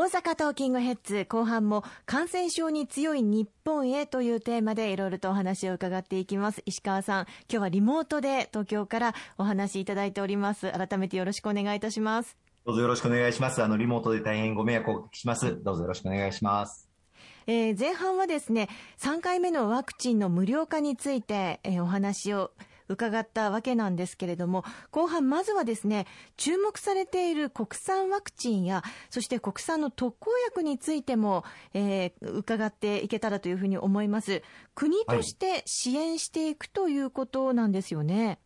大阪トーキングヘッズ後半も感染症に強い日本へというテーマでいろいろとお話を伺っていきます。石川さん今日はリモートで東京からお話しいただいております。改めてよろしくお願いいたします。どうぞよろしくお願いします。あのリモートで大変ご迷惑をおかけします。どうぞよろしくお願いします。えー、前半はですね3回目のワクチンの無料化について、えー、お話を伺ったわけなんですけれども後半まずはですね注目されている国産ワクチンやそして国産の特効薬についても、えー、伺っていけたらというふうに思います国として支援していくということなんですよね。はい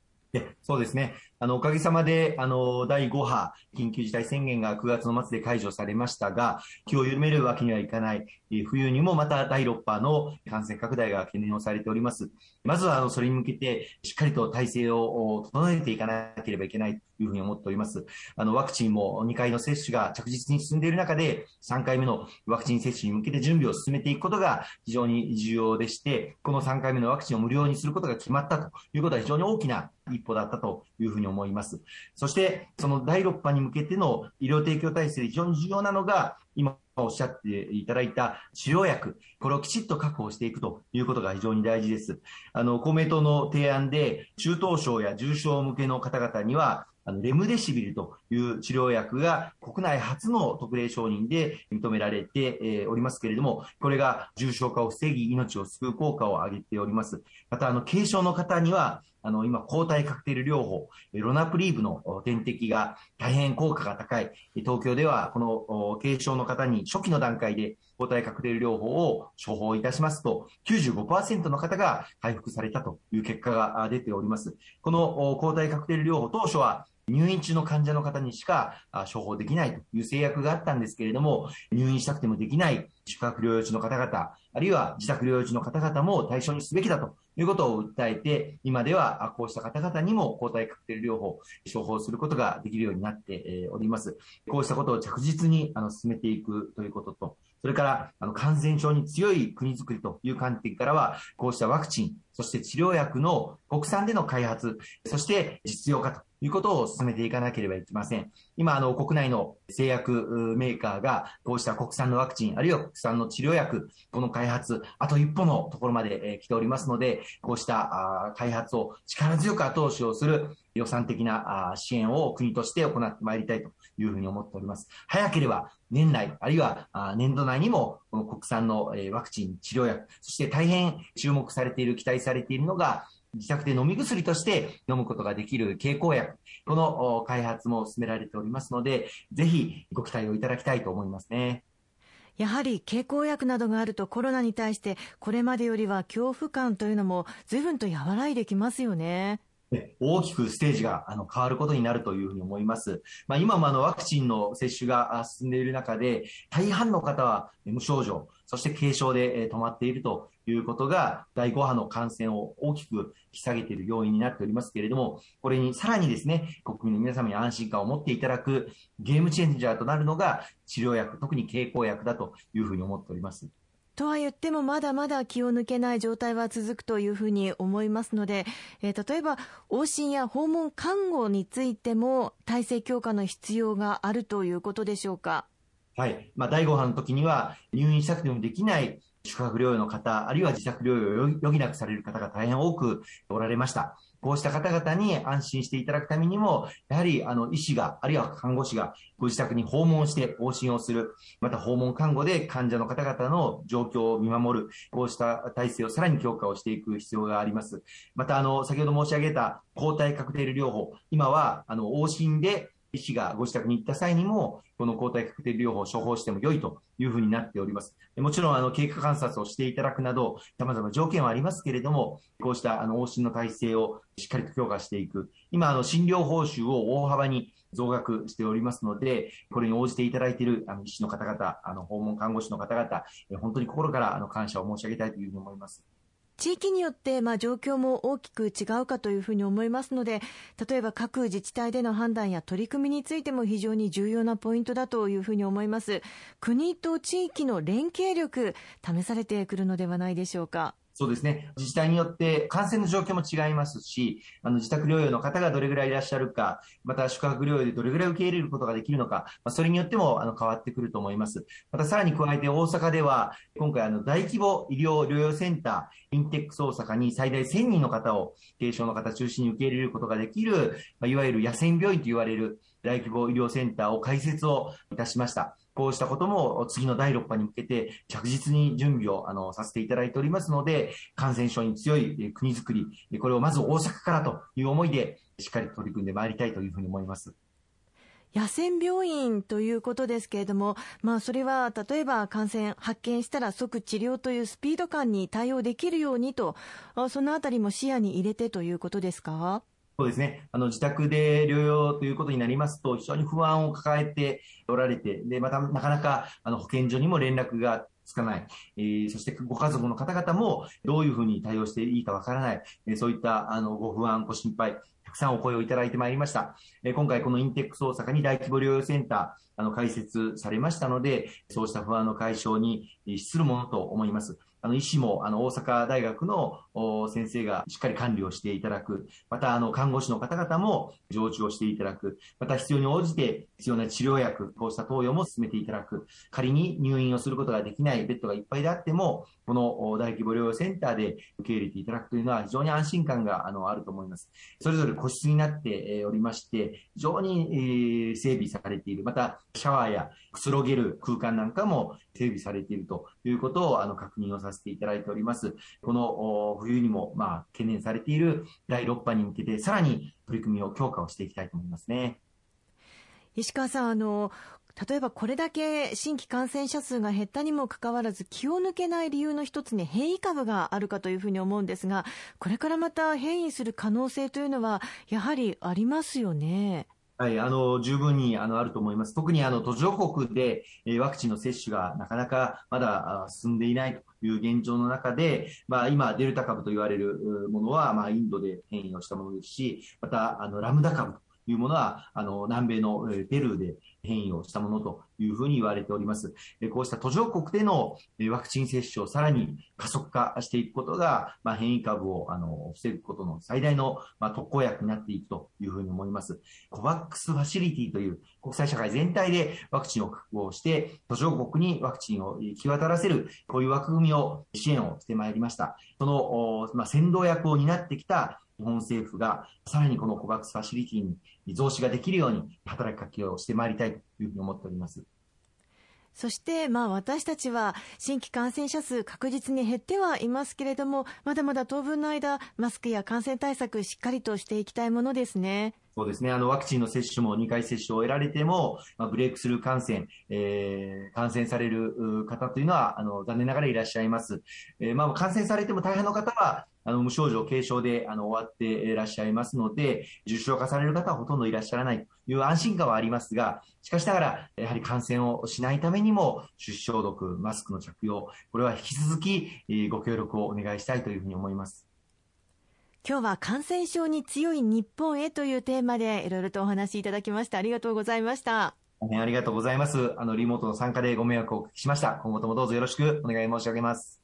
そうですね。あの、おかげさまで、あの、第5波、緊急事態宣言が9月の末で解除されましたが、気を緩めるわけにはいかない。冬にもまた第6波の感染拡大が懸念をされております。まずは、あの、それに向けて、しっかりと体制を整えていかなければいけないというふうに思っております。あの、ワクチンも2回の接種が着実に進んでいる中で、3回目のワクチン接種に向けて準備を進めていくことが非常に重要でして、この3回目のワクチンを無料にすることが決まったということは非常に大きな一歩だったというふうにに思います。そして、その第6波に向けての医療提供体制で非常に重要なのが、今おっしゃっていただいた治療薬、これをきちっと確保していくということが非常に大事です。あの、公明党の提案で、中等症や重症向けの方々には、あのレムデシビルという治療薬が国内初の特例承認で認められてえおりますけれども、これが重症化を防ぎ、命を救う効果を上げております。また、あの、軽症の方には、あの、今、抗体カクテル療法、ロナプリーブの点滴が大変効果が高い。東京では、この軽症の方に初期の段階で抗体カクテル療法を処方いたしますと、95%の方が回復されたという結果が出ております。この抗体カクテル療法当初は入院中の患者の方にしか処方できないという制約があったんですけれども、入院したくてもできない宿泊療養中の方々、あるいは自宅療養中の方々も対象にすべきだということを訴えて、今ではこうした方々にも抗体カクテル療法、処方することができるようになっております。こうしたことを着実に進めていくということと、それから、あの、感染症に強い国づくりという観点からは、こうしたワクチン、そして治療薬の国産での開発、そして実用化ということを進めていかなければいけません。今、あの、国内の製薬メーカーが、こうした国産のワクチン、あるいは国産の治療薬、この開発、あと一歩のところまで来ておりますので、こうした開発を力強く後押しをする予算的な支援を国として行ってまいりたいというふうに思っております。早ければ年内、あるいは年度内にも、この国産のワクチン、治療薬、そして大変注目されている、期待されているのが、自宅で飲み薬として飲むことができる経口薬、この開発も進められておりますので、ぜひご期待をいただきたいと思いますね。やはり経口薬などがあるとコロナに対してこれまでよりは恐怖感というのも随分と和らいできますよね。大きくステージがあの変わることになるというふうに思います。まあ、今もあのワクチンの接種が進んでいる中で、大半の方は無症状、そして軽症で止まっているということが、第5波の感染を大きく引き下げている要因になっておりますけれども、これにさらにですね、国民の皆様に安心感を持っていただくゲームチェンジャーとなるのが治療薬、特に経口薬だというふうに思っております。とは言ってもまだまだ気を抜けない状態は続くというふうに思いますので、えー、例えば往診や訪問看護についても体制強化の必要があるということでしょうか？はい。まあ、第5波の時には入院したくてもできない宿泊療養の方、あるいは自宅療養を余儀なくされる方が大変多くおられました。こうした方々に安心していただくためにも、やはりあの医師が、あるいは看護師がご自宅に訪問して往診をする、また訪問看護で患者の方々の状況を見守る、こうした体制をさらに強化をしていく必要があります。また、あの、先ほど申し上げた抗体カクテル療法、今は、あの、往診で医師がご自宅に行った際にも、この抗体カクテル療法を処方しても良いというふうになっております。もちろん、あの、経過観察をしていただくなど、様々条件はありますけれども、こうしたあの往診の体制をしっかりと強化していく。今、あの、診療報酬を大幅に増額しておりますので、これに応じていただいているあの医師の方々、あの訪問看護師の方々、本当に心からあの感謝を申し上げたいというふうに思います。地域によって、まあ、状況も大きく違うかというふうに思いますので例えば各自治体での判断や取り組みについても非常に重要なポイントだというふうに思います。国と地域の連携力試されてくるのではないでしょうか。そうですね。自治体によって感染の状況も違いますし、あの自宅療養の方がどれぐらいいらっしゃるか、また宿泊療養でどれぐらい受け入れることができるのか、まあ、それによってもあの変わってくると思います。またさらに加えて大阪では、今回あの大規模医療療養センター、インテックス大阪に最大1000人の方を軽症の方中心に受け入れることができる、まあ、いわゆる野戦病院と言われる大規模医療センターを開設をいたしました。こうしたことも次の第6波に向けて着実に準備をあのさせていただいておりますので、感染症に強い国づくり、これをまず大阪からという思いでしっかり取り組んでまいりたいというふうに思います。野戦病院ということですけれども、まあ、それは例えば感染発見したら即治療というスピード感に対応できるようにと、そのあたりも視野に入れてということですか？そうですね。あの、自宅で療養ということになりますと、非常に不安を抱えておられて、で、また、なかなか、あの、保健所にも連絡がつかない。えー、そしてご家族の方々もどういうふうに対応していいかわからない。えー、そういった、あの、ご不安、ご心配、たくさんお声をいただいてまいりました。えー、今回このインテックス大阪に大規模療養センター、あの、開設されましたので、そうした不安の解消に資するものと思います。あの、医師も、あの、大阪大学の先生がしっかり管理をしていただく。また、あの、看護師の方々も常駐をしていただく。また、必要に応じて必要な治療薬、こうした投与も進めていただく。仮に入院をすることができないベッドがいっぱいであっても、この大規模療養センターで受け入れていただくというのは非常に安心感があのあると思います。それぞれ個室になっておりまして、非常に整備されている。また、シャワーやくつろげる空間なんかも整備されているということをあの確認をさせていただいております。この冬にもまあ懸念されている第6波に向けてさらに取り組みを強化をしていきたいと思いますね。石川さん、あの、例えばこれだけ新規感染者数が減ったにもかかわらず気を抜けない理由の一つに変異株があるかというふうに思うんですがこれからまた変異する可能性というのはやはりありますよね。はい、あの、十分に、あの、あると思います。特に、あの、途上国で、えワクチンの接種がなかなかまだ進んでいないという現状の中で、まあ、今、デルタ株と言われるものは、まあ、インドで変異をしたものですし、また、あの、ラムダ株というものは、あの、南米のペルーで変異をしたものというふうに言われております。こうした途上国でのワクチン接種をさらに加速化していくことが、まあ、変異株をあの防ぐことの最大の、まあ、特効薬になっていくというふうに思います。コバックスファシリティという国際社会全体でワクチンを確保して、途上国にワクチンを行き渡らせる、こういう枠組みを支援をしてまいりました。その、まあ、先導役を担ってきた日本政府がさらにこの COVAX ファシリティに増資ができるように働きかけをしてまいりたいというふうに思っております。そして、まあ私たちは新規感染者数確実に減ってはいますけれども、まだまだ当分の間、マスクや感染対策しっかりとしていきたいものですね。そうですね。あの、ワクチンの接種も2回接種を得られても、まあ、ブレイクスルー感染、えー、感染される方というのは、あの、残念ながらいらっしゃいます。えー、まあ、感染されても大半の方は、あの、無症状、軽症で、あの、終わっていらっしゃいますので、重症化される方はほとんどいらっしゃらないという安心感はありますが、しかしながら、やはり感染をしないためにも、手指消毒、マスクの着用、これは引き続き、ご協力をお願いしたいというふうに思います。今日は感染症に強い日本へというテーマでいろいろとお話しいただきましてありがとうございました。ありがとうございます。あの、リモートの参加でご迷惑をおかけしました。今後ともどうぞよろしくお願い申し上げます。